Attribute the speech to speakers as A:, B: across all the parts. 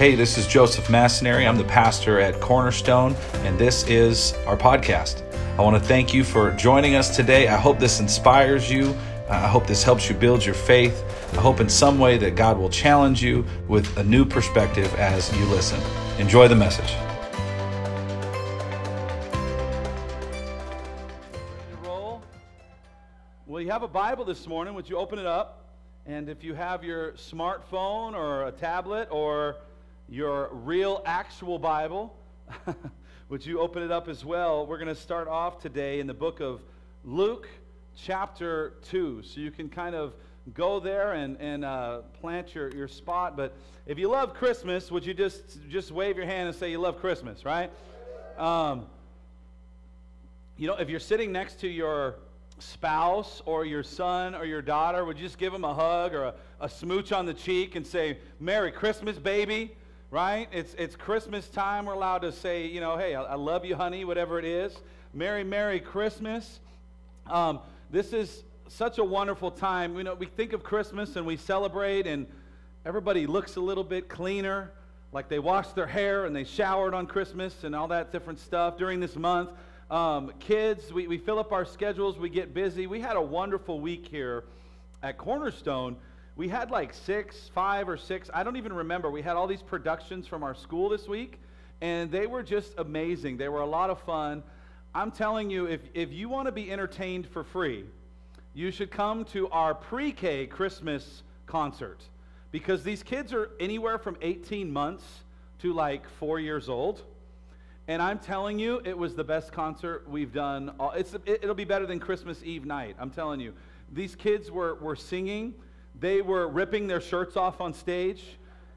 A: Hey, this is Joseph Massonary. I'm the pastor at Cornerstone, and this is our podcast. I want to thank you for joining us today. I hope this inspires you. Uh, I hope this helps you build your faith. I hope in some way that God will challenge you with a new perspective as you listen. Enjoy the message.
B: Well, you have a Bible this morning. Would you open it up? And if you have your smartphone or a tablet or your real actual Bible, would you open it up as well? We're going to start off today in the book of Luke, chapter 2. So you can kind of go there and, and uh, plant your, your spot. But if you love Christmas, would you just, just wave your hand and say you love Christmas, right? Um, you know, if you're sitting next to your spouse or your son or your daughter, would you just give them a hug or a, a smooch on the cheek and say, Merry Christmas, baby? Right? It's, it's Christmas time. We're allowed to say, you know, hey, I, I love you, honey, whatever it is. Merry, Merry Christmas. Um, this is such a wonderful time. You know, we think of Christmas and we celebrate, and everybody looks a little bit cleaner, like they washed their hair and they showered on Christmas and all that different stuff during this month. Um, kids, we, we fill up our schedules, we get busy. We had a wonderful week here at Cornerstone. We had like six, five or six, I don't even remember. We had all these productions from our school this week, and they were just amazing. They were a lot of fun. I'm telling you, if, if you want to be entertained for free, you should come to our pre K Christmas concert because these kids are anywhere from 18 months to like four years old. And I'm telling you, it was the best concert we've done. It's, it, will be better than Christmas Eve night. I'm telling you. These kids were, were singing. They were ripping their shirts off on stage.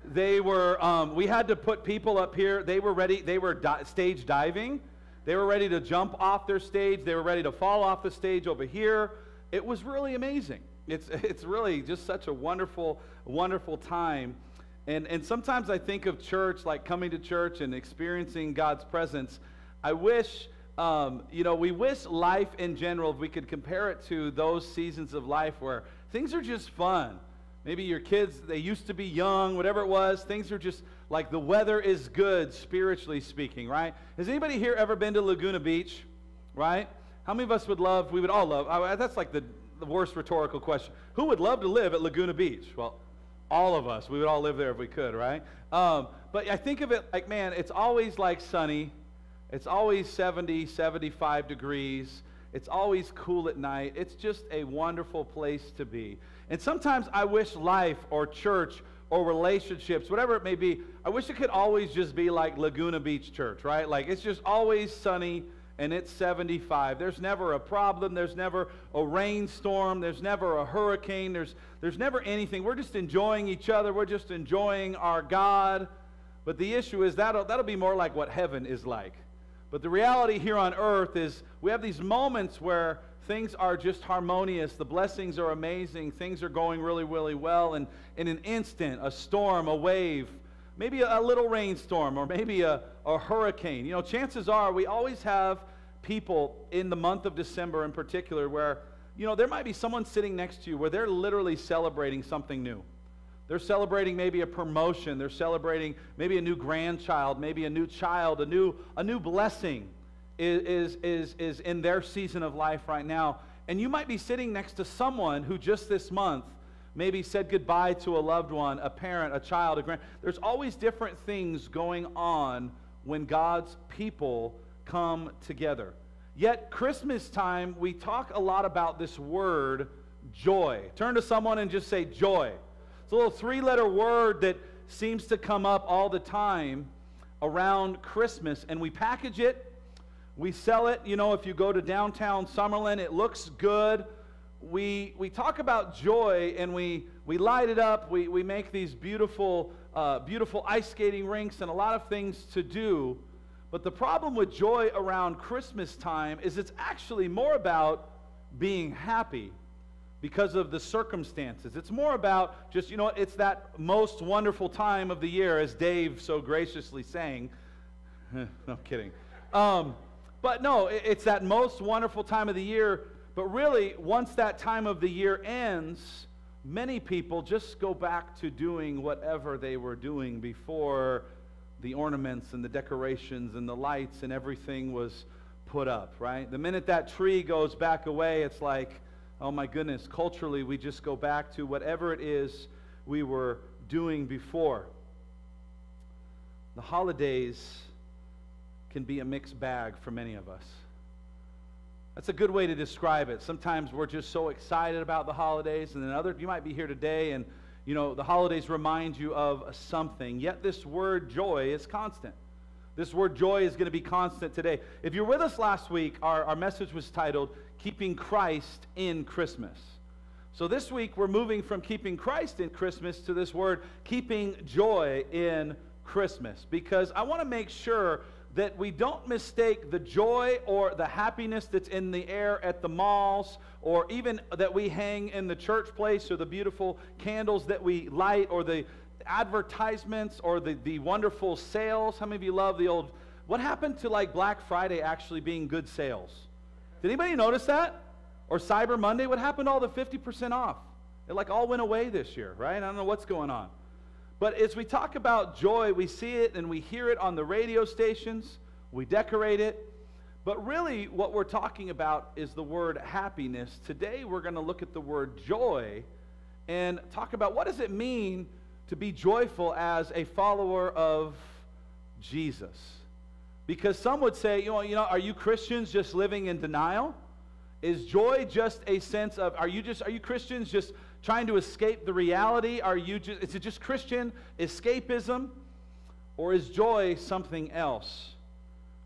B: They were, um, we had to put people up here. They were ready, they were di- stage diving. They were ready to jump off their stage. They were ready to fall off the stage over here. It was really amazing. It's, it's really just such a wonderful, wonderful time. And, and sometimes I think of church, like coming to church and experiencing God's presence. I wish, um, you know, we wish life in general, if we could compare it to those seasons of life where things are just fun. Maybe your kids, they used to be young, whatever it was. Things are just like the weather is good, spiritually speaking, right? Has anybody here ever been to Laguna Beach, right? How many of us would love, we would all love, that's like the, the worst rhetorical question. Who would love to live at Laguna Beach? Well, all of us. We would all live there if we could, right? Um, but I think of it like, man, it's always like sunny. It's always 70, 75 degrees. It's always cool at night. It's just a wonderful place to be. And sometimes I wish life or church or relationships, whatever it may be, I wish it could always just be like Laguna Beach Church, right? Like it's just always sunny and it's 75. There's never a problem. There's never a rainstorm. There's never a hurricane. There's, there's never anything. We're just enjoying each other. We're just enjoying our God. But the issue is that'll, that'll be more like what heaven is like. But the reality here on earth is we have these moments where things are just harmonious. The blessings are amazing. Things are going really, really well. And in an instant, a storm, a wave, maybe a, little rainstorm or maybe a, a hurricane. You know, chances are we always have people in the month of December in particular where, you know, there might be someone sitting next to you where they're literally celebrating something new. They're celebrating maybe a promotion. They're celebrating maybe a new grandchild, maybe a new child, a new, a new blessing is, is, is in their season of life right now. And you might be sitting next to someone who just this month maybe said goodbye to a loved one, a parent, a child, a grand. There's always different things going on when God's people come together. Yet, Christmas time, we talk a lot about this word, joy. Turn to someone and just say joy. It's a little three letter word that seems to come up all the time around Christmas, and we package it. We sell it. You know, if you go to downtown Summerlin, it looks good we, we talk about joy and we, we light it up. We, we make these beautiful, uh, beautiful ice skating rinks and a lot of things to do. But the problem with joy around Christmas time is it's actually more about being happy because of the circumstances. It's more about just, you know, it's that most wonderful time of the year, as Dave so graciously sang. no kidding. Um, but no, it's that most wonderful time of the year but really, once that time of the year ends, many people just go back to doing whatever they were doing before the ornaments and the decorations and the lights and everything was put up, right? The minute that tree goes back away, it's like, oh my goodness, culturally, we just go back to whatever it is we were doing before. The holidays can be a mixed bag for many of us. That's a good way to describe it. Sometimes we're just so excited about the holidays, and then other you might be here today and you know the holidays remind you of something. Yet this word joy is constant. This word joy is going to be constant today. If you're with us last week, our, our message was titled Keeping Christ in Christmas. So this week we're moving from keeping Christ in Christmas to this word keeping joy in Christmas because I want to make sure that we don't mistake the joy or the happiness that's in the air at the malls or even that we hang in the church place or the beautiful candles that we light or the advertisements or the, the wonderful sales. How many of you love the old? What happened to like Black Friday actually being good sales? Did anybody notice that? Or Cyber Monday? What happened to all the 50% off? It like all went away this year, right? I don't know what's going on. But as we talk about joy, we see it and we hear it on the radio stations, we decorate it. But really, what we're talking about is the word happiness. Today, we're going to look at the word joy and talk about what does it mean to be joyful as a follower of Jesus. Because some would say, you know, you know, are you Christians just living in denial? Is joy just a sense of are you just are you Christians just trying to escape the reality? Are you just, is it just Christian escapism? Or is joy something else?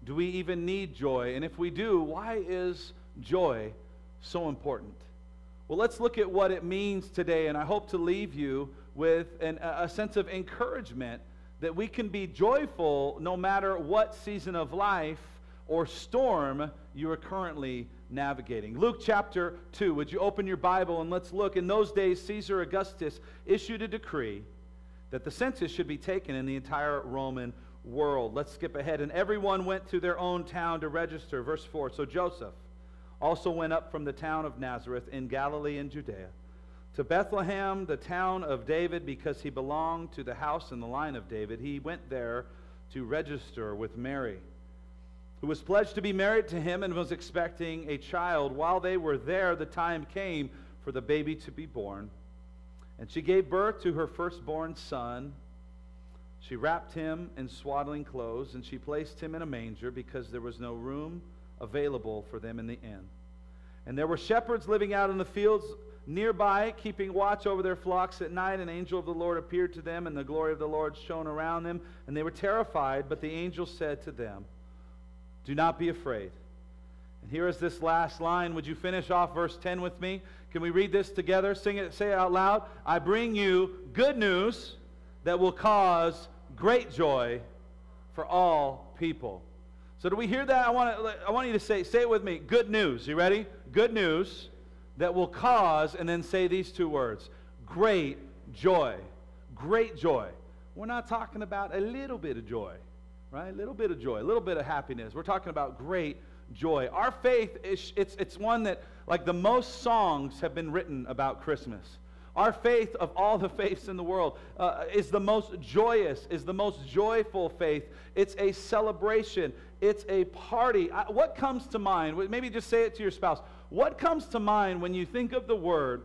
B: Do we even need joy? And if we do, why is joy so important? Well, let's look at what it means today, and I hope to leave you with an, a sense of encouragement that we can be joyful no matter what season of life or storm you are currently navigating. Luke chapter 2. Would you open your Bible and let's look? In those days, Caesar Augustus issued a decree that the census should be taken in the entire Roman world. Let's skip ahead. And everyone went to their own town to register. Verse 4. So Joseph also went up from the town of Nazareth in Galilee and Judea to Bethlehem, the town of David, because he belonged to the house and the line of David. He went there to register with Mary who was pledged to be married to him and was expecting a child. While they were there, the time came for the baby to be born. And she gave birth to her firstborn son. She wrapped him in swaddling clothes, and she placed him in a manger because there was no room available for them in the inn. And there were shepherds living out in the fields nearby, keeping watch over their flocks at night. An angel of the Lord appeared to them, and the glory of the Lord shone around them, and they were terrified. But the angel said to them, do not be afraid. And here is this last line. Would you finish off verse 10 with me? Can we read this together? Sing it, say it out loud. I bring you good news that will cause great joy for all people. So do we hear that? I want, to, I want you to say, say it with me. Good news. You ready? Good news that will cause, and then say these two words great joy. Great joy. We're not talking about a little bit of joy right? A little bit of joy, a little bit of happiness. We're talking about great joy. Our faith is it's it's one that like the most songs have been written about Christmas. Our faith of all the faiths in the world uh, is the most joyous, is the most joyful faith. It's a celebration. It's a party. I, what comes to mind? Maybe just say it to your spouse. What comes to mind when you think of the word?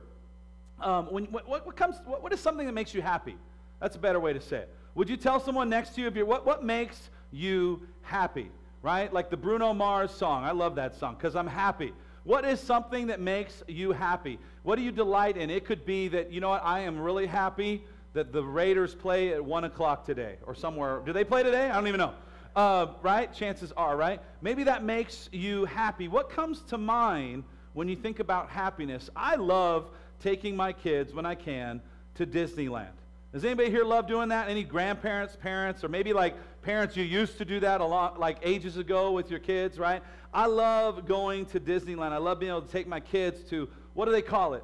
B: Um, when, what, what, comes? What, what is something that makes you happy? That's a better way to say it. Would you tell someone next to you if you're, what, what makes you happy? Right? Like the Bruno Mars song. I love that song because I'm happy. What is something that makes you happy? What do you delight in? It could be that, you know what, I am really happy that the Raiders play at 1 o'clock today or somewhere. Do they play today? I don't even know. Uh, right? Chances are, right? Maybe that makes you happy. What comes to mind when you think about happiness? I love taking my kids when I can to Disneyland. Does anybody here love doing that? Any grandparents, parents, or maybe like parents you used to do that a lot, like ages ago with your kids, right? I love going to Disneyland. I love being able to take my kids to, what do they call it?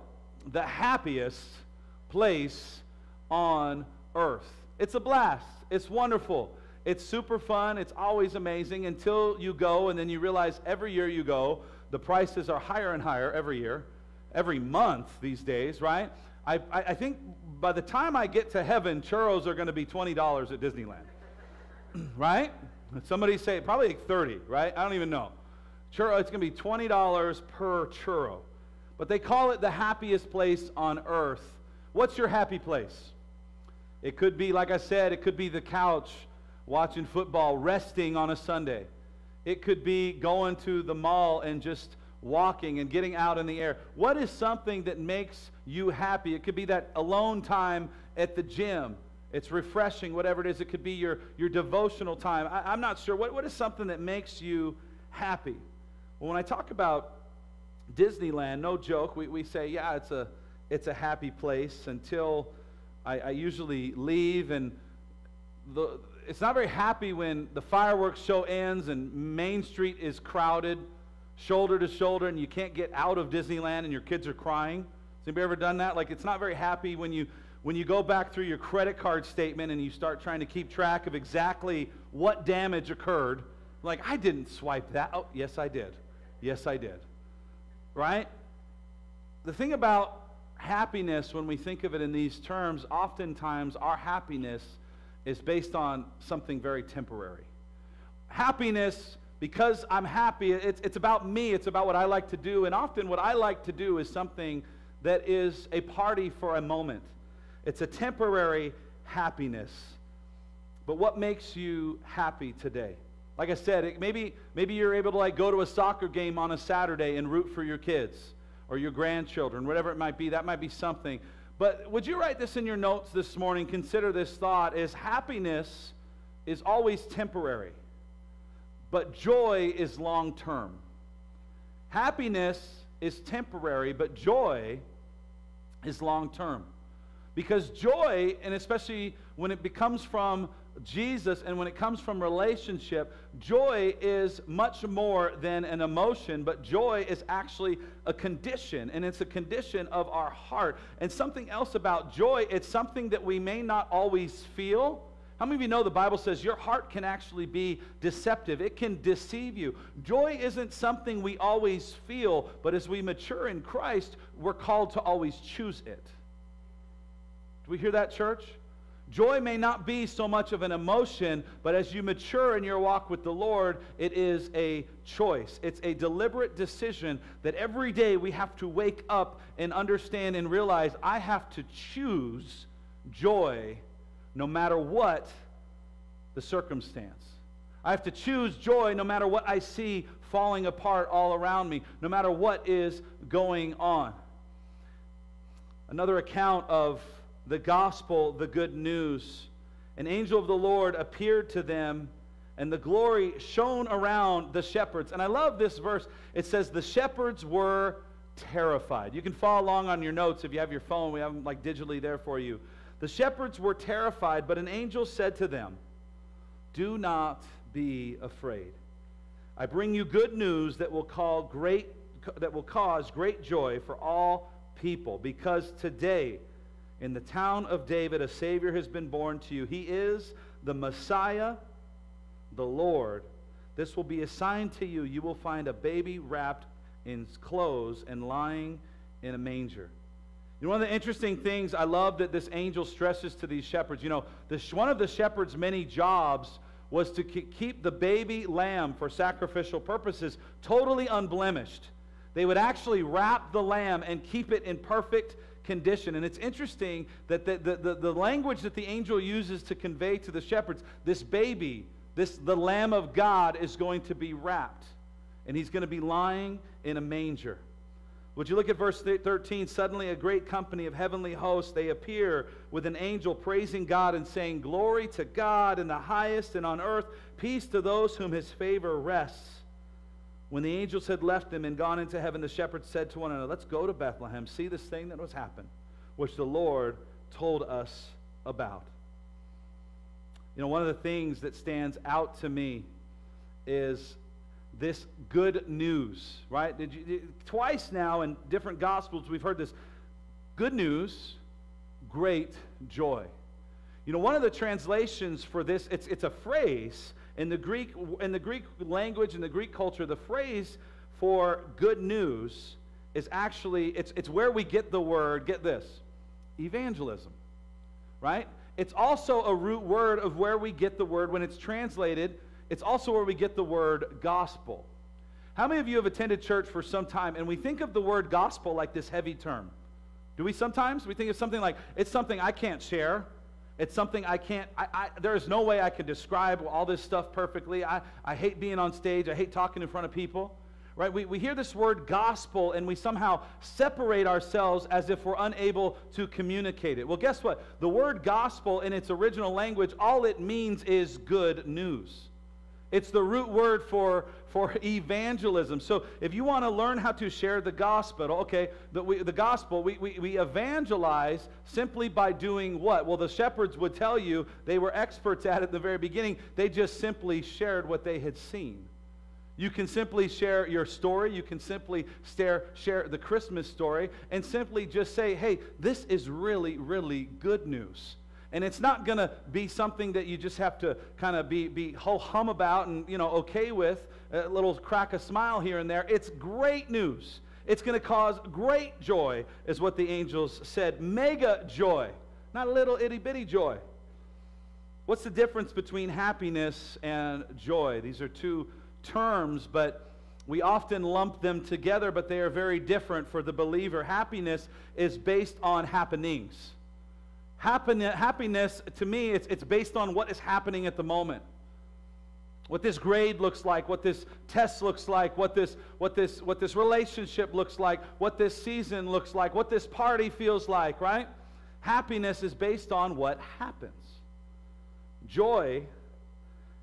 B: The happiest place on earth. It's a blast. It's wonderful. It's super fun. It's always amazing until you go and then you realize every year you go, the prices are higher and higher every year, every month these days, right? I, I, think by the time I get to heaven, churros are going to be $20 at Disneyland. right? Somebody say probably like 30, right? I don't even know. Churro, it's going to be $20 per churro. But they call it the happiest place on earth. What's your happy place? It could be, like I said, it could be the couch watching football, resting on a Sunday. It could be going to the mall and just walking and getting out in the air. What is something that makes you happy? It could be that alone time at the gym. It's refreshing, whatever it is. It could be your, your devotional time. I, am not sure. What, what is something that makes you happy? Well, when I talk about Disneyland, no joke, we, we say, yeah, it's a, it's a happy place until I, I usually leave and the, it's not very happy when the fireworks show ends and Main Street is crowded, shoulder to shoulder, and you can't get out of Disneyland and your kids are crying. Has anybody ever done that? Like, it's not very happy when you when you go back through your credit card statement and you start trying to keep track of exactly what damage occurred. Like, I didn't swipe that. Oh, yes, I did. Yes, I did. Right? The thing about happiness, when we think of it in these terms, oftentimes our happiness is based on something very temporary. Happiness, because I'm happy, it's, it's about me, it's about what I like to do. And often, what I like to do is something that is a party for a moment, it's a temporary happiness. But what makes you happy today? Like I said, it, maybe, maybe you're able to like go to a soccer game on a Saturday and root for your kids or your grandchildren, whatever it might be. That might be something. But would you write this in your notes this morning? Consider this thought is happiness is always temporary, but joy is long term. Happiness is temporary, but joy is long term. Because joy, and especially when it becomes from Jesus and when it comes from relationship, joy is much more than an emotion, but joy is actually a condition, and it's a condition of our heart. And something else about joy, it's something that we may not always feel. How many of you know the Bible says your heart can actually be deceptive? It can deceive you. Joy isn't something we always feel, but as we mature in Christ, we're called to always choose it. Do we hear that, church? Joy may not be so much of an emotion, but as you mature in your walk with the Lord, it is a choice. It's a deliberate decision that every day we have to wake up and understand and realize I have to choose joy no matter what the circumstance. I have to choose joy no matter what I see falling apart all around me, no matter what is going on. Another account of the gospel, the good news. An angel of the Lord appeared to them, and the glory shone around the shepherds. And I love this verse. It says, The shepherds were terrified. You can follow along on your notes if you have your phone. We have them like digitally there for you. The shepherds were terrified, but an angel said to them, Do not be afraid. I bring you good news that will call great that will cause great joy for all people because today in the town of David, a Savior has been born to you. He is the Messiah, the Lord. This will be a sign to you. You will find a baby wrapped in clothes and lying in a manger. You know, one of the interesting things I love that this angel stresses to these shepherds, you know, this, one of the shepherds' many jobs was to keep the baby lamb for sacrificial purposes totally unblemished. They would actually wrap the lamb and keep it in perfect condition. And it's interesting that the, the, the, the, language that the angel uses to convey to the shepherds, this baby, this the Lamb of God is going to be wrapped. And he's going to be lying in a manger. Would you look at verse 13? Suddenly, a great company of heavenly hosts, they appear with an angel praising God and saying, Glory to God in the highest, and on earth, peace to those whom his favor rests. When the angels had left them and gone into heaven, the shepherds said to one another, Let's go to Bethlehem, see this thing that was happened, which the Lord told us about. You know, one of the things that stands out to me is this good news, right? Did you, twice now in different gospels we've heard this good news, great joy. You know, one of the translations for this, it's, it's a phrase in the Greek, in the Greek language, in the Greek culture, the phrase for good news is actually, it's, it's where we get the word, get this, evangelism, right? It's also a root word of where we get the word when it's translated. It's also where we get the word gospel. How many of you have attended church for some time and we think of the word gospel like this heavy term? Do we sometimes? We think of something like it's something I can't share. It's something I can't, I, I, there is no way I can describe all this stuff perfectly. I, I hate being on stage. I hate talking in front of people. Right? We, we hear this word gospel and we somehow separate ourselves as if we're unable to communicate it. Well, guess what? The word gospel in its original language, all it means is good news. It's the root word for, for evangelism. So if you want to learn how to share the gospel, okay, the, we, the gospel, we, we, we evangelize simply by doing what? Well, the shepherds would tell you they were experts at it at the very beginning. They just simply shared what they had seen. You can simply share your story. You can simply share, share the Christmas story and simply just say, hey, this is really, really good news. And it's not going to be something that you just have to kind of be, be ho hum about and, you know, okay with, a little crack a smile here and there. It's great news. It's going to cause great joy, is what the angels said. Mega joy, not a little itty bitty joy. What's the difference between happiness and joy? These are two terms, but we often lump them together, but they are very different for the believer. Happiness is based on happenings. Happiness, to me, it's, it's based on what is happening at the moment. What this grade looks like, what this test looks like, what this, what, this, what this relationship looks like, what this season looks like, what this party feels like, right? Happiness is based on what happens. Joy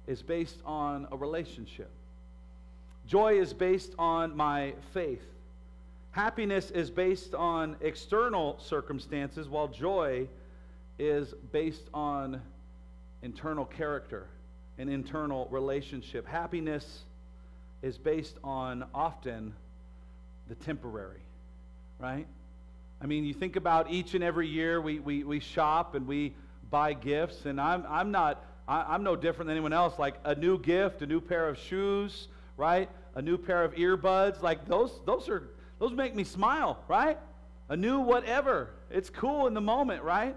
B: is based on a relationship. Joy is based on my faith. Happiness is based on external circumstances, while joy is based on internal character and internal relationship. Happiness is based on often the temporary, right? I mean, you think about each and every year we, we, we shop and we buy gifts, and I'm, I'm not, I, am no different than anyone else. Like a new gift, a new pair of shoes, right? A new pair of earbuds, like those, those are, those make me smile, right? A new whatever. It's cool in the moment, right?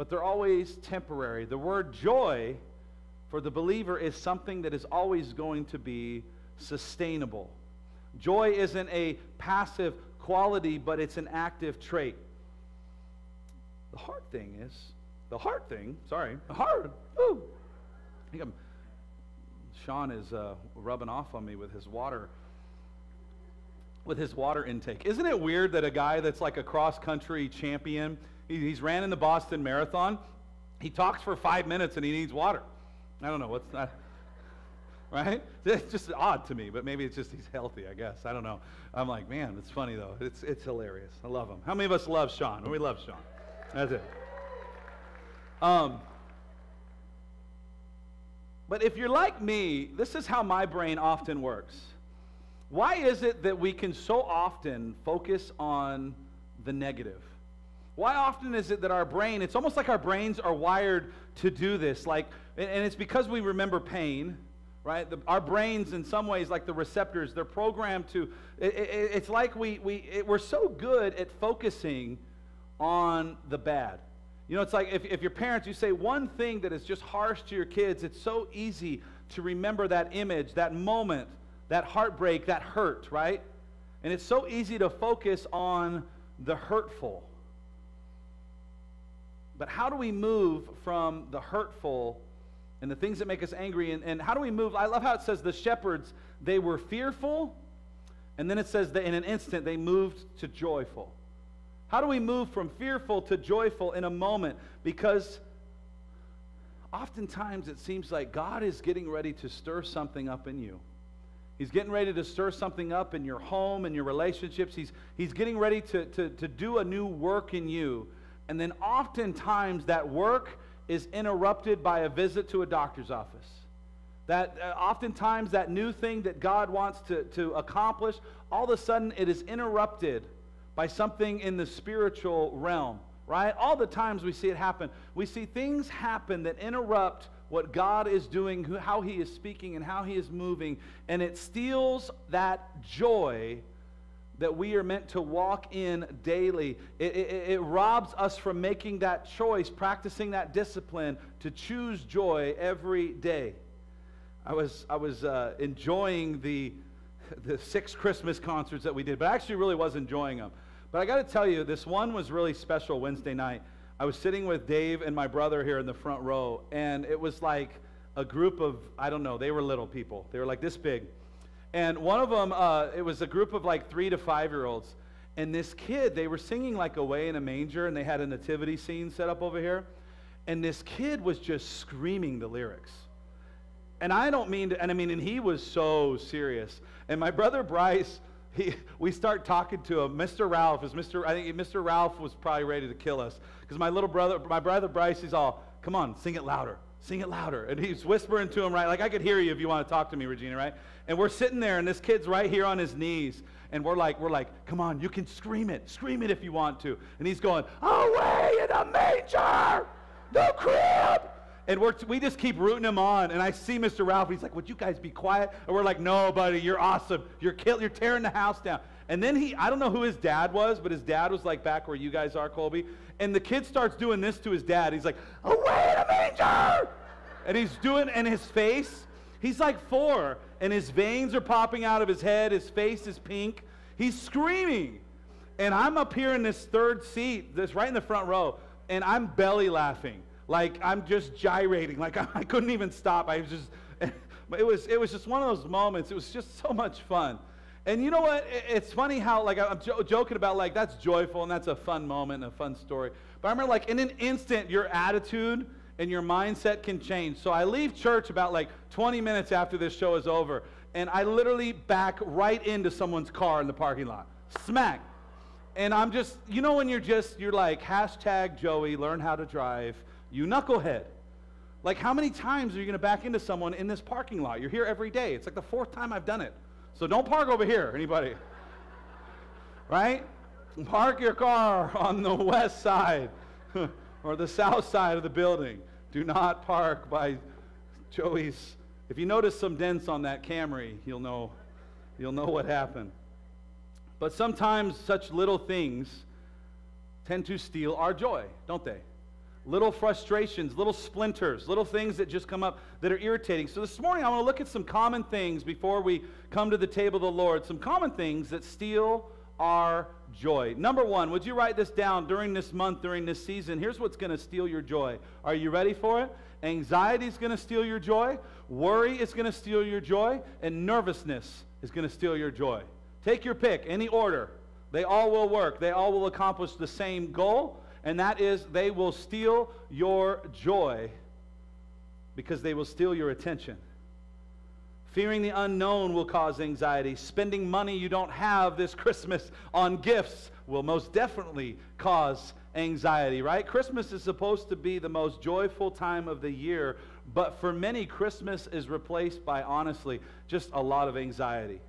B: But they're always temporary. The word joy for the believer is something that is always going to be sustainable. Joy isn't a passive quality, but it's an active trait. The hard thing is, the hard thing, sorry, the hard, ooh, I think I'm, Sean is uh, rubbing off on me with his water with his water intake. Isn't it weird that a guy that's like a cross country champion he's ran in the Boston Marathon. He talks for five minutes and he needs water. I don't know what's that. Right? It's just odd to me, but maybe it's just he's healthy, I guess. I don't know. I'm like, man, it's funny though. It's, it's hilarious. I love him. How many of us love Sean? We love Sean. That's it. Um, but if you're like me, this is how my brain often works. Why is it that we can so often focus on the negative? Why often is it that our brain, it's almost like our brains are wired to do this? Like, and it's because we remember pain, right? The, our brains, in some ways, like the receptors, they're programmed to, it, it, it's like we, we, it, we're so good at focusing on the bad. You know, it's like if, if your parents, you say one thing that is just harsh to your kids, it's so easy to remember that image, that moment, that heartbreak, that hurt, right? And it's so easy to focus on the hurtful. But how do we move from the hurtful and the things that make us angry? And, and how do we move? I love how it says the shepherds, they were fearful. And then it says that in an instant they moved to joyful. How do we move from fearful to joyful in a moment? Because oftentimes it seems like God is getting ready to stir something up in you. He's getting ready to stir something up in your home and your relationships. He's, he's getting ready to, to, to do a new work in you and then oftentimes that work is interrupted by a visit to a doctor's office. That uh, oftentimes that new thing that God wants to, to accomplish, all of a sudden it is interrupted by something in the spiritual realm, right? All the times we see it happen. We see things happen that interrupt what God is doing, how He is speaking, and how He is moving, and it steals that joy that we are meant to walk in daily. It, it, it, robs us from making that choice, practicing that discipline to choose joy every day. I was, I was uh, enjoying the, the six Christmas concerts that we did, but I actually really was enjoying them. But I got to tell you, this one was really special Wednesday night. I was sitting with Dave and my brother here in the front row, and it was like a group of, I don't know, they were little people. They were like this big. And one of them, uh, it was a group of like three to five year olds. And this kid, they were singing like Away in a Manger, and they had a nativity scene set up over here. And this kid was just screaming the lyrics. And I don't mean to, and I mean, and he was so serious. And my brother Bryce, he, we start talking to him. Mr. Ralph is Mr. I think Mr. Ralph was probably ready to kill us because my little brother, my brother Bryce, he's all, "Come on, sing it louder, sing it louder," and he's whispering to him, right? Like I could hear you if you want to talk to me, Regina, right? And we're sitting there, and this kid's right here on his knees. And we're like, we're like, come on, you can scream it. Scream it if you want to. And he's going, away in a manger, the crib. And we're, we just keep rooting him on. And I see Mr. Ralph. He's like, would you guys be quiet? And we're like, no, buddy, you're awesome. You're, kill, you're tearing the house down. And then he, I don't know who his dad was, but his dad was like back where you guys are, Colby. And the kid starts doing this to his dad. He's like, oh, away in a manger. And he's doing, and his face, he's like four and his veins are popping out of his head. His face is pink. He's screaming. And I'm up here in this third seat, this right in the front row, and I'm belly laughing. Like I'm just gyrating. Like I, I couldn't even stop. I was just, it was, it was just one of those moments. It was just so much fun. And you know what? It's funny how, like, I'm jo- joking about, like, that's joyful and that's a fun moment and a fun story. But I remember, like, in an instant, your attitude and your mindset can change. So I leave church about like 20 minutes after this show is over, and I literally back right into someone's car in the parking lot. Smack. And I'm just, you know, when you're just, you're like, hashtag Joey, learn how to drive, you knucklehead. Like, how many times are you going to back into someone in this parking lot? You're here every day. It's like the fourth time I've done it. So don't park over here, anybody. right? Park your car on the west side or the south side of the building. Do not park by Joey's. If you notice some dents on that Camry, you'll know, you'll know what happened. But sometimes such little things tend to steal our joy, don't they? Little frustrations, little splinters, little things that just come up that are irritating. So this morning I want to look at some common things before we come to the table of the Lord, some common things that steal our joy. Number one, would you write this down during this month, during this season? Here's what's going to steal your joy. Are you ready for it? Anxiety is going to steal your joy, worry is going to steal your joy, and nervousness is going to steal your joy. Take your pick, any order. They all will work, they all will accomplish the same goal, and that is they will steal your joy because they will steal your attention. Fearing the unknown will cause anxiety. Spending money you don't have this Christmas on gifts will most definitely cause anxiety, right? Christmas is supposed to be the most joyful time of the year, but for many, Christmas is replaced by, honestly, just a lot of anxiety,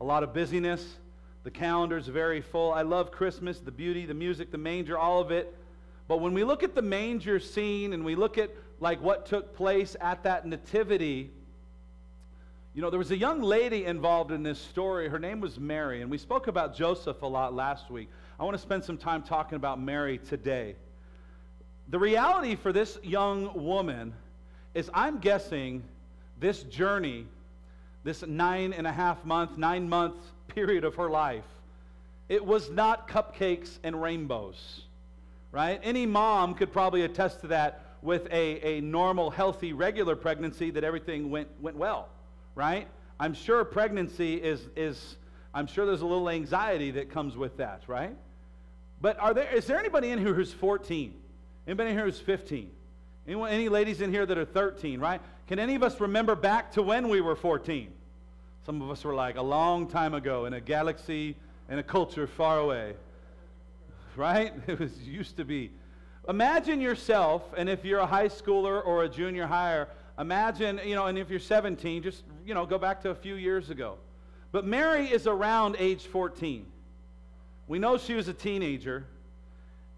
B: a lot of busyness. The calendar's very full. I love Christmas, the beauty, the music, the manger, all of it. But when we look at the manger scene and we look at like what took place at that nativity, you know, there was a young lady involved in this story. Her name was Mary, and we spoke about Joseph a lot last week. I want to spend some time talking about Mary today. The reality for this young woman is I'm guessing this journey, this nine and a half month, nine month period of her life, it was not cupcakes and rainbows, right? Any mom could probably attest to that with a, a normal, healthy, regular pregnancy that everything went, went well right? I'm sure pregnancy is, is I'm sure there's a little anxiety that comes with that, right? But are there, is there anybody in here who's 14? Anybody in here who's 15? Anyone, any ladies in here that are 13, right? Can any of us remember back to when we were 14? Some of us were like a long time ago in a galaxy in a culture far away. Right? It was used to be. Imagine yourself, and if you're a high schooler or a junior higher, Imagine, you know, and if you're 17, just, you know, go back to a few years ago. But Mary is around age 14. We know she was a teenager.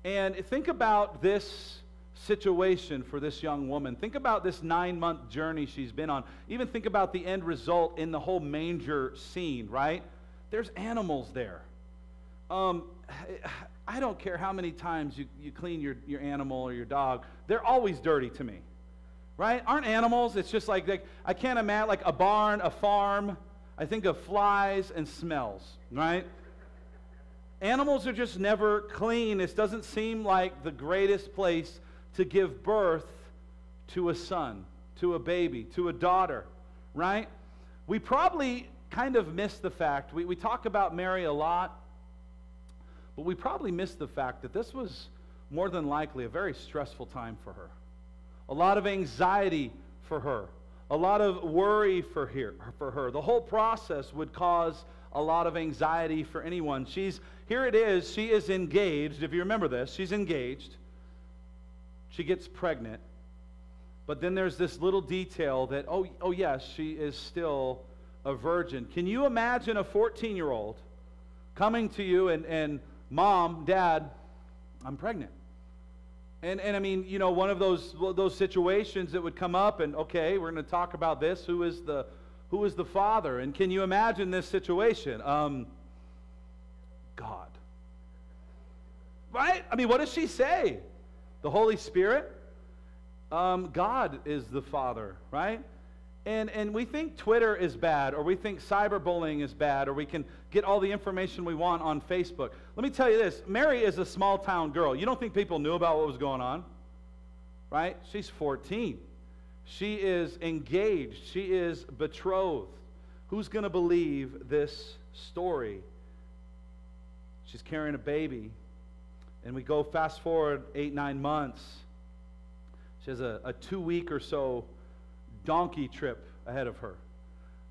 B: And think about this situation for this young woman. Think about this nine month journey she's been on. Even think about the end result in the whole manger scene, right? There's animals there. um, I don't care how many times you, you clean your, your animal or your dog, they're always dirty to me. Right? Aren't animals? It's just like, like I can't imagine like a barn, a farm. I think of flies and smells, right? Animals are just never clean. This doesn't seem like the greatest place to give birth to a son, to a baby, to a daughter, right? We probably kind of miss the fact, we, we talk about Mary a lot, but we probably miss the fact that this was more than likely a very stressful time for her. A lot of anxiety for her, a lot of worry for, here, for her. The whole process would cause a lot of anxiety for anyone. She's here it is, she is engaged. If you remember this, she's engaged. She gets pregnant. But then there's this little detail that, oh, oh yes, she is still a virgin. Can you imagine a 14 year old coming to you and, and, Mom, Dad, I'm pregnant? And, and I mean, you know, one of those, those situations that would come up, and okay, we're going to talk about this. Who is the, who is the father? And can you imagine this situation? Um, God. Right? I mean, what does she say? The Holy Spirit? Um, God is the Father, right? And, and we think Twitter is bad, or we think cyberbullying is bad, or we can get all the information we want on Facebook. Let me tell you this Mary is a small town girl. You don't think people knew about what was going on? Right? She's 14. She is engaged, she is betrothed. Who's going to believe this story? She's carrying a baby. And we go fast forward eight, nine months. She has a, a two week or so donkey trip ahead of her.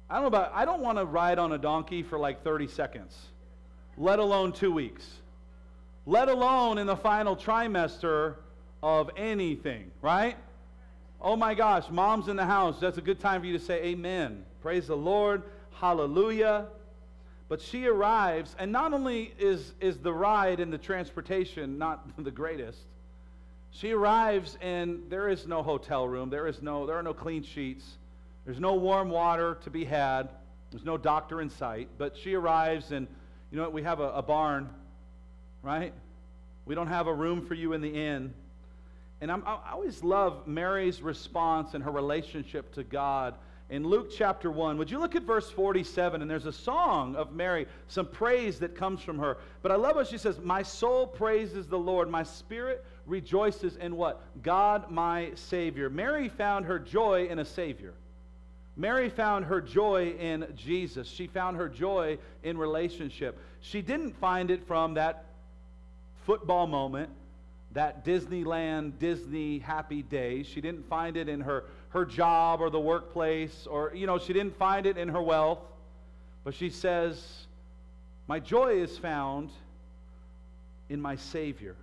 B: I don't know about, I don't want to ride on a donkey for like 30 seconds, let alone two weeks, let alone in the final trimester of anything, right? Oh my gosh, mom's in the house. That's a good time for you to say amen. Praise the Lord. Hallelujah. But she arrives, and not only is, is the ride and the transportation not the greatest, she arrives and there is no hotel room, there, is no, there are no clean sheets, there's no warm water to be had, there's no doctor in sight. But she arrives, and you know what? We have a, a barn, right? We don't have a room for you in the inn. And I'm, i always love Mary's response and her relationship to God in Luke chapter 1. Would you look at verse 47? And there's a song of Mary, some praise that comes from her. But I love what she says My soul praises the Lord, my spirit rejoices in what? God, my Savior. Mary found her joy in a Savior. Mary found her joy in Jesus. She found her joy in relationship. She didn't find it from that football moment, that Disneyland, Disney happy day. She didn't find it in her her job or the workplace, or, you know, she didn't find it in her wealth. But she says, My joy is found in my Savior.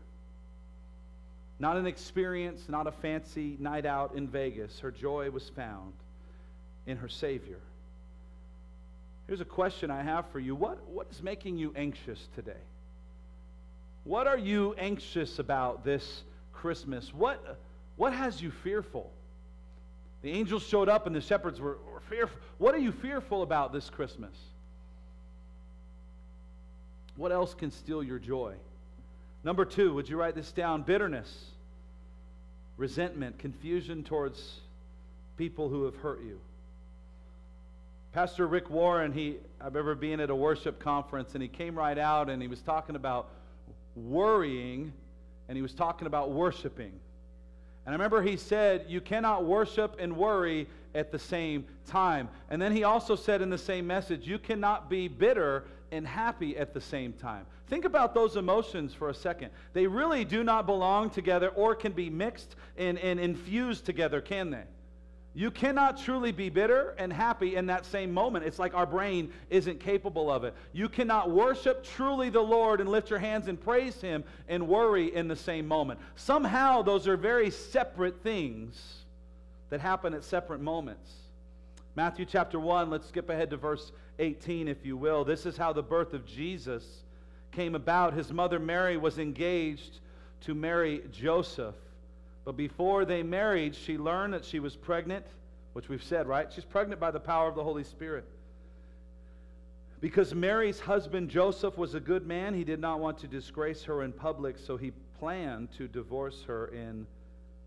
B: Not an experience, not a fancy night out in Vegas. Her joy was found in her Savior. Here's a question I have for you What, what is making you anxious today? What are you anxious about this Christmas? What, what has you fearful? The angels showed up and the shepherds were, were fearful. What are you fearful about this Christmas? What else can steal your joy? Number two, would you write this down? Bitterness, resentment, confusion towards people who have hurt you. Pastor Rick Warren, he, I remember being at a worship conference and he came right out and he was talking about worrying and he was talking about worshiping. And I remember he said, You cannot worship and worry at the same time. And then he also said in the same message, You cannot be bitter and happy at the same time. Think about those emotions for a second. They really do not belong together or can be mixed and, and infused together, can they? You cannot truly be bitter and happy in that same moment. It's like our brain isn't capable of it. You cannot worship truly the Lord and lift your hands and praise Him and worry in the same moment. Somehow, those are very separate things that happen at separate moments. Matthew chapter 1, let's skip ahead to verse 18, if you will. This is how the birth of Jesus came about. His mother Mary was engaged to marry Joseph. But before they married, she learned that she was pregnant, which we've said, right? She's pregnant by the power of the Holy Spirit. Because Mary's husband Joseph was a good man, he did not want to disgrace her in public, so he planned to divorce her in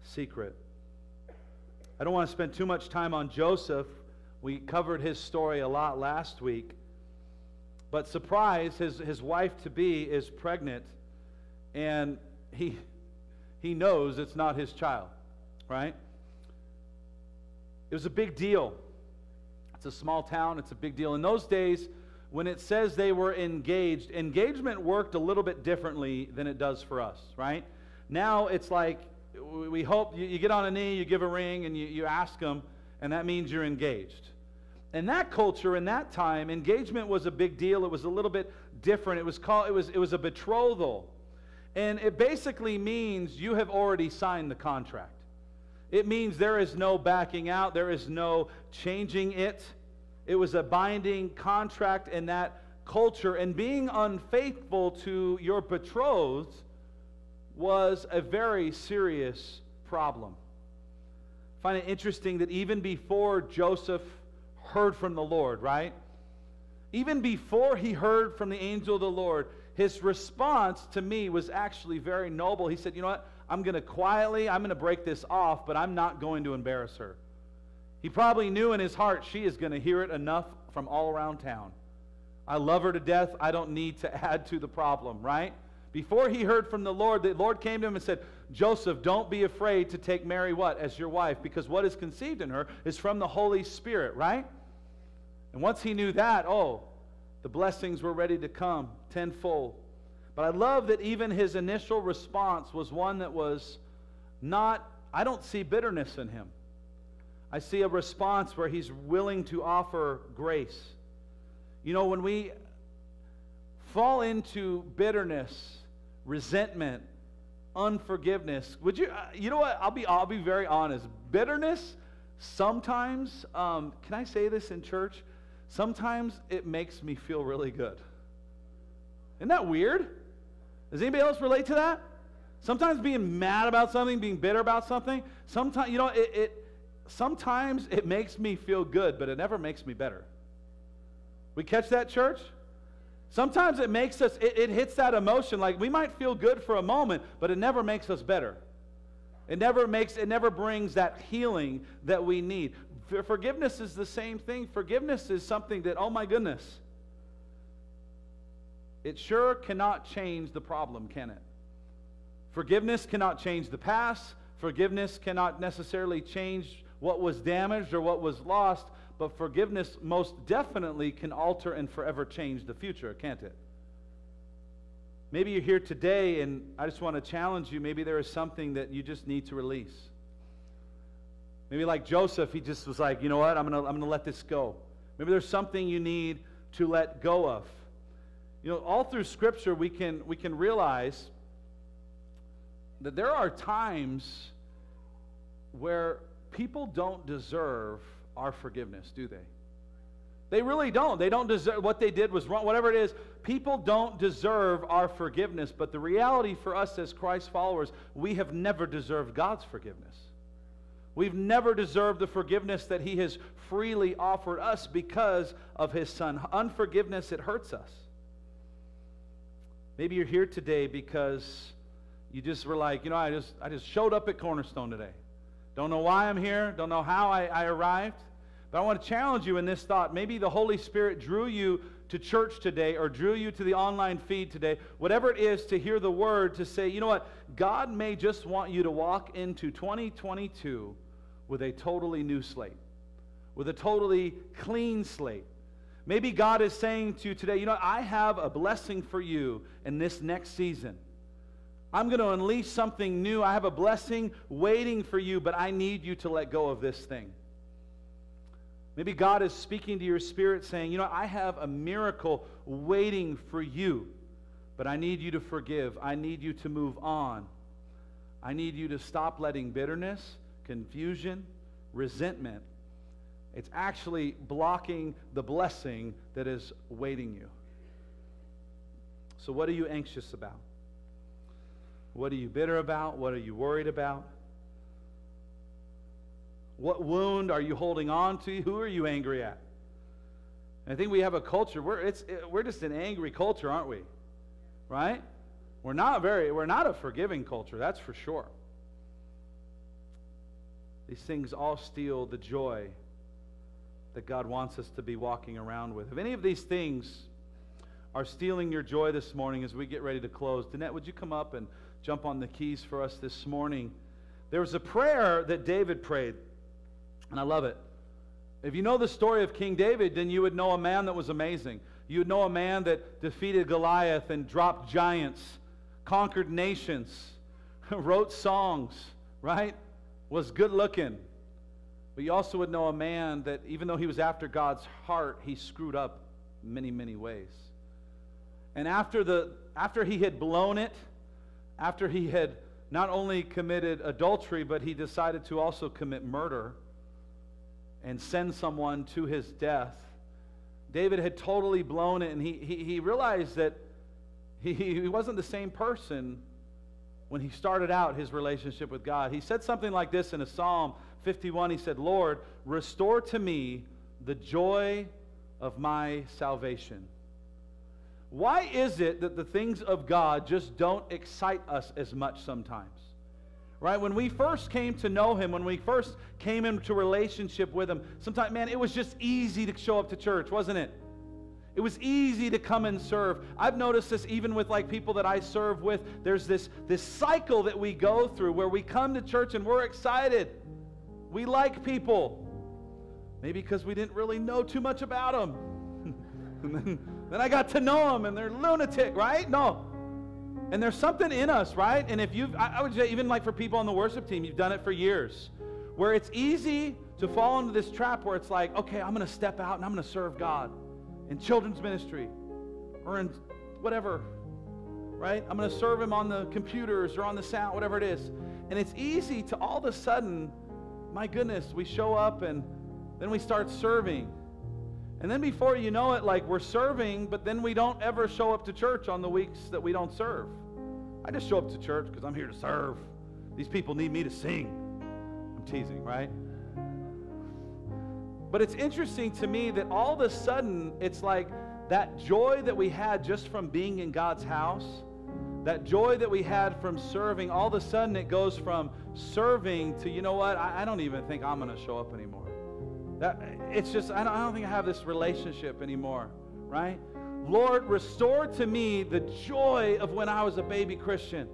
B: secret. I don't want to spend too much time on Joseph. We covered his story a lot last week. But surprise, his, his wife to be is pregnant, and he, he knows it's not his child, right? It was a big deal. It's a small town, it's a big deal. In those days, when it says they were engaged, engagement worked a little bit differently than it does for us, right? Now it's like we hope you, get on a knee, you give a ring, and you, you ask them, and that means you're engaged. In that culture, in that time, engagement was a big deal. It was a little bit different. It was called it was it was a betrothal. And it basically means you have already signed the contract. It means there is no backing out, there is no changing it. It was a binding contract in that culture, and being unfaithful to your betrothed was a very serious problem. I find it interesting that even before Joseph heard from the Lord, right? Even before he heard from the angel of the Lord, his response to me was actually very noble. He said, You know what? I'm going to quietly, I'm going to break this off, but I'm not going to embarrass her. He probably knew in his heart she is going to hear it enough from all around town. I love her to death. I don't need to add to the problem, right? Before he heard from the Lord, the Lord came to him and said, Joseph, don't be afraid to take Mary what? As your wife, because what is conceived in her is from the Holy Spirit, right? And once he knew that, oh, the blessings were ready to come tenfold. But I love that even his initial response was one that was not, I don't see bitterness in him. I see a response where he's willing to offer grace. You know, when we fall into bitterness, resentment, unforgiveness, would you, uh, you know what? I'll be, I'll be very honest. Bitterness, sometimes, um, can I say this in church? Sometimes it makes me feel really good. Isn't that weird? Does anybody else relate to that? Sometimes being mad about something, being bitter about something, sometimes, you know, it, it sometimes it makes me feel good, but it never makes me better. We catch that, church? Sometimes it makes us, it, it, hits that emotion. Like we might feel good for a moment, but it never makes us better. It never makes, it never brings that healing that we need. Forgiveness is the same thing. Forgiveness is something that, oh my goodness, it sure cannot change the problem, can it? Forgiveness cannot change the past. Forgiveness cannot necessarily change what was damaged or what was lost, but forgiveness most definitely can alter and forever change the future, can't it? Maybe you're here today and I just want to challenge you. Maybe there is something that you just need to release. Maybe like Joseph, he just was like, you know what, I'm going to I'm going to let this go. Maybe there's something you need to let go of. You know, all through Scripture, we can, we can realize that there are times where people don't deserve our forgiveness, do they? They really don't. They don't deserve what they did was wrong, whatever it is. People don't deserve our forgiveness, but the reality for us as Christ followers, we have never deserved God's forgiveness. We've never deserved the forgiveness that He has freely offered us because of His Son. Unforgiveness, it hurts us. Maybe you're here today because you just were like, you know, I just, I just showed up at Cornerstone today. Don't know why I'm here. Don't know how I, I arrived. But I want to challenge you in this thought. Maybe the Holy Spirit drew you to church today or drew you to the online feed today, whatever it is, to hear the word, to say, you know what? God may just want you to walk into 2022 with a totally new slate, with a totally clean slate. Maybe God is saying to you today, you know, I have a blessing for you in this next season. I'm going to unleash something new. I have a blessing waiting for you, but I need you to let go of this thing. Maybe God is speaking to your spirit saying, You know, I have a miracle waiting for you, but I need you to forgive. I need you to move on. I need you to stop letting bitterness, confusion, resentment. It's actually blocking the blessing that is waiting you. So, what are you anxious about? What are you bitter about? What are you worried about? What wound are you holding on to? Who are you angry at? And I think we have a culture, we're, it's, we're just an angry culture, aren't we? Right? We're not very, we're not a forgiving culture, that's for sure. These things all steal the joy that God wants us to be walking around with. If any of these things are stealing your joy this morning as we get ready to close, Danette, would you come up and jump on the keys for us this morning? There was a prayer that David prayed, and I love it. If you know the story of King David, then you would know a man that was amazing. You would know a man that defeated Goliath and dropped giants, conquered nations, wrote songs, right? Was good looking. But you also would know a man that, even though he was after God's heart, he screwed up many, many ways. And after, the, after he had blown it, after he had not only committed adultery, but he decided to also commit murder and send someone to his death. David had totally blown it, and he, he, he realized that he, he wasn't the same person when he started out his relationship with God. He said something like this in a Psalm 51. He said, Lord, restore to me the joy of my salvation. Why is it that the things of God just don't excite us as much sometimes? Right? When we first came to know him, when we first came into relationship with him, sometimes, man, it was just easy to show up to church, wasn't it? It was easy to come and serve. I've noticed this even with like people that I serve with. There's this, this cycle that we go through where we come to church and we're excited. We like people. Maybe because we didn't really know too much about them. and then, then I got to know them and they're lunatic, right? No. And there's something in us, right? And if you've, I, I would say, even like for people on the worship team, you've done it for years, where it's easy to fall into this trap where it's like, okay, I'm going to step out and I'm going to serve God in children's ministry or in whatever, right? I'm going to serve Him on the computers or on the sound, whatever it is. And it's easy to all of a sudden, my goodness, we show up and then we start serving. And then before you know it, like we're serving, but then we don't ever show up to church on the weeks that we don't serve. I just show up to church because I'm here to serve. These people need me to sing. I'm teasing, right? But it's interesting to me that all of a sudden, it's like that joy that we had just from being in God's house, that joy that we had from serving, all of a sudden it goes from serving to, you know what, I, I don't even think I'm going to show up anymore. That, it's just, I don't, I don't think I have this relationship anymore, right? Lord, restore to me the joy of when I was a baby Christian.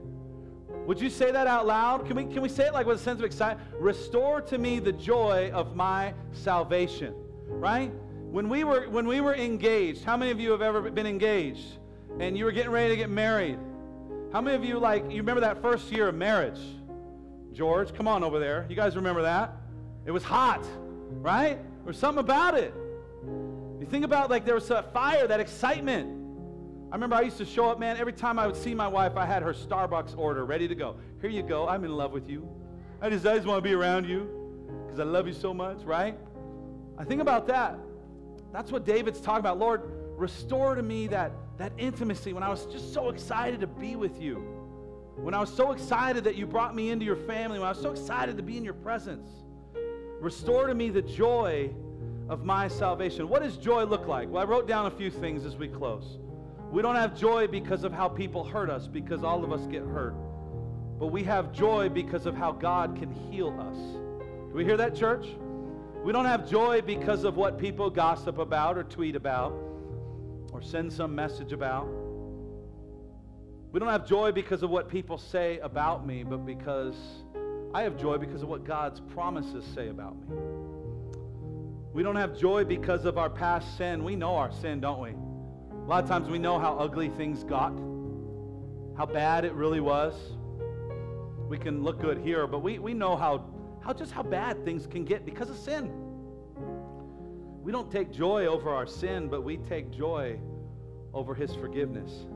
B: Would you say that out loud? Can we, can we say it like with a sense of excitement? Restore to me the joy of my salvation. Right? When we were when we were engaged, how many of you have ever been engaged and you were getting ready to get married? How many of you like you remember that first year of marriage? George, come on over there. You guys remember that? It was hot, right? Was something about it. You think about like there was a fire, that excitement. I remember I used to show up, man, every time I would see my wife, I had her Starbucks order ready to go. Here you go. I'm in love with you. I just, I just want to be around you because I love you so much, right? I think about that. That's what David's talking about. Lord, restore to me that, that intimacy when I was just so excited to be with you. When I was so excited that you brought me into your family. When I was so excited to be in your presence. Restore to me the joy of my salvation. What does joy look like? Well, I wrote down a few things as we close. We don't have joy because of how people hurt us, because all of us get hurt. But we have joy because of how God can heal us. Do we hear that, church? We don't have joy because of what people gossip about or tweet about or send some message about. We don't have joy because of what people say about me, but because I have joy because of what God's promises say about me. We don't have joy because of our past sin. We know our sin, don't we? A lot of times we know how ugly things got, how bad it really was. We can look good here, but we, we know how, how just how bad things can get because of sin. We don't take joy over our sin, but we take joy over his forgiveness.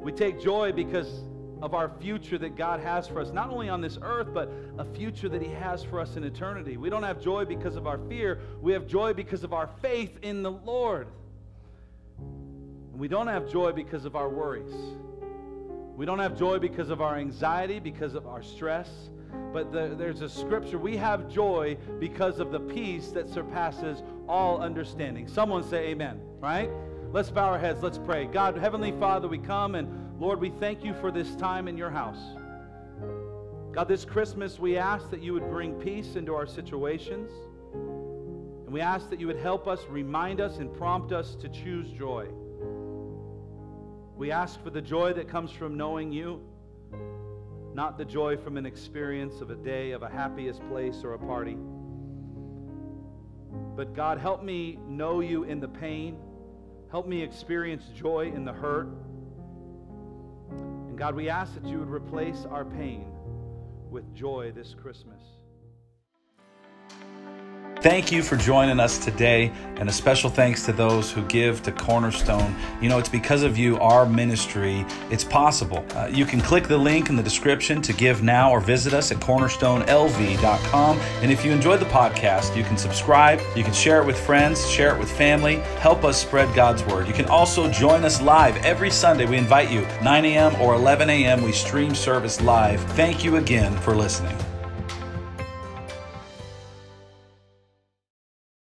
B: We take joy because of our future that God has for us, not only on this earth, but a future that He has for us in eternity. We don't have joy because of our fear, we have joy because of our faith in the Lord. We don't have joy because of our worries. We don't have joy because of our anxiety, because of our stress. but the, there's a scripture. We have joy because of the peace that surpasses all understanding. Someone say amen, right? Let's bow our heads. Let's pray. God, Heavenly Father, we come and Lord, we thank you for this time in your house. God, this Christmas, we ask that you would bring peace into our situations. And we ask that you would help us, remind us, and prompt us to choose joy. We ask for the joy that comes from knowing you not the joy from an experience of a day of a happiest place or a party. But God, help me know you in the pain. Help me experience joy in the hurt. And God, we ask that you would replace our pain with joy this Christmas.
A: Thank you for joining us today, and a special thanks to those who give to Cornerstone. You know, it's because of you, our ministry, it's possible. Uh, you can click the link in the description to give now or visit us at cornerstonelv.com. And if you enjoyed the podcast, you can subscribe, you can share it with friends, share it with family, help us spread God's word. You can also join us live every Sunday. We invite you, 9 a.m. or 11 a.m., we stream service live. Thank you again for listening.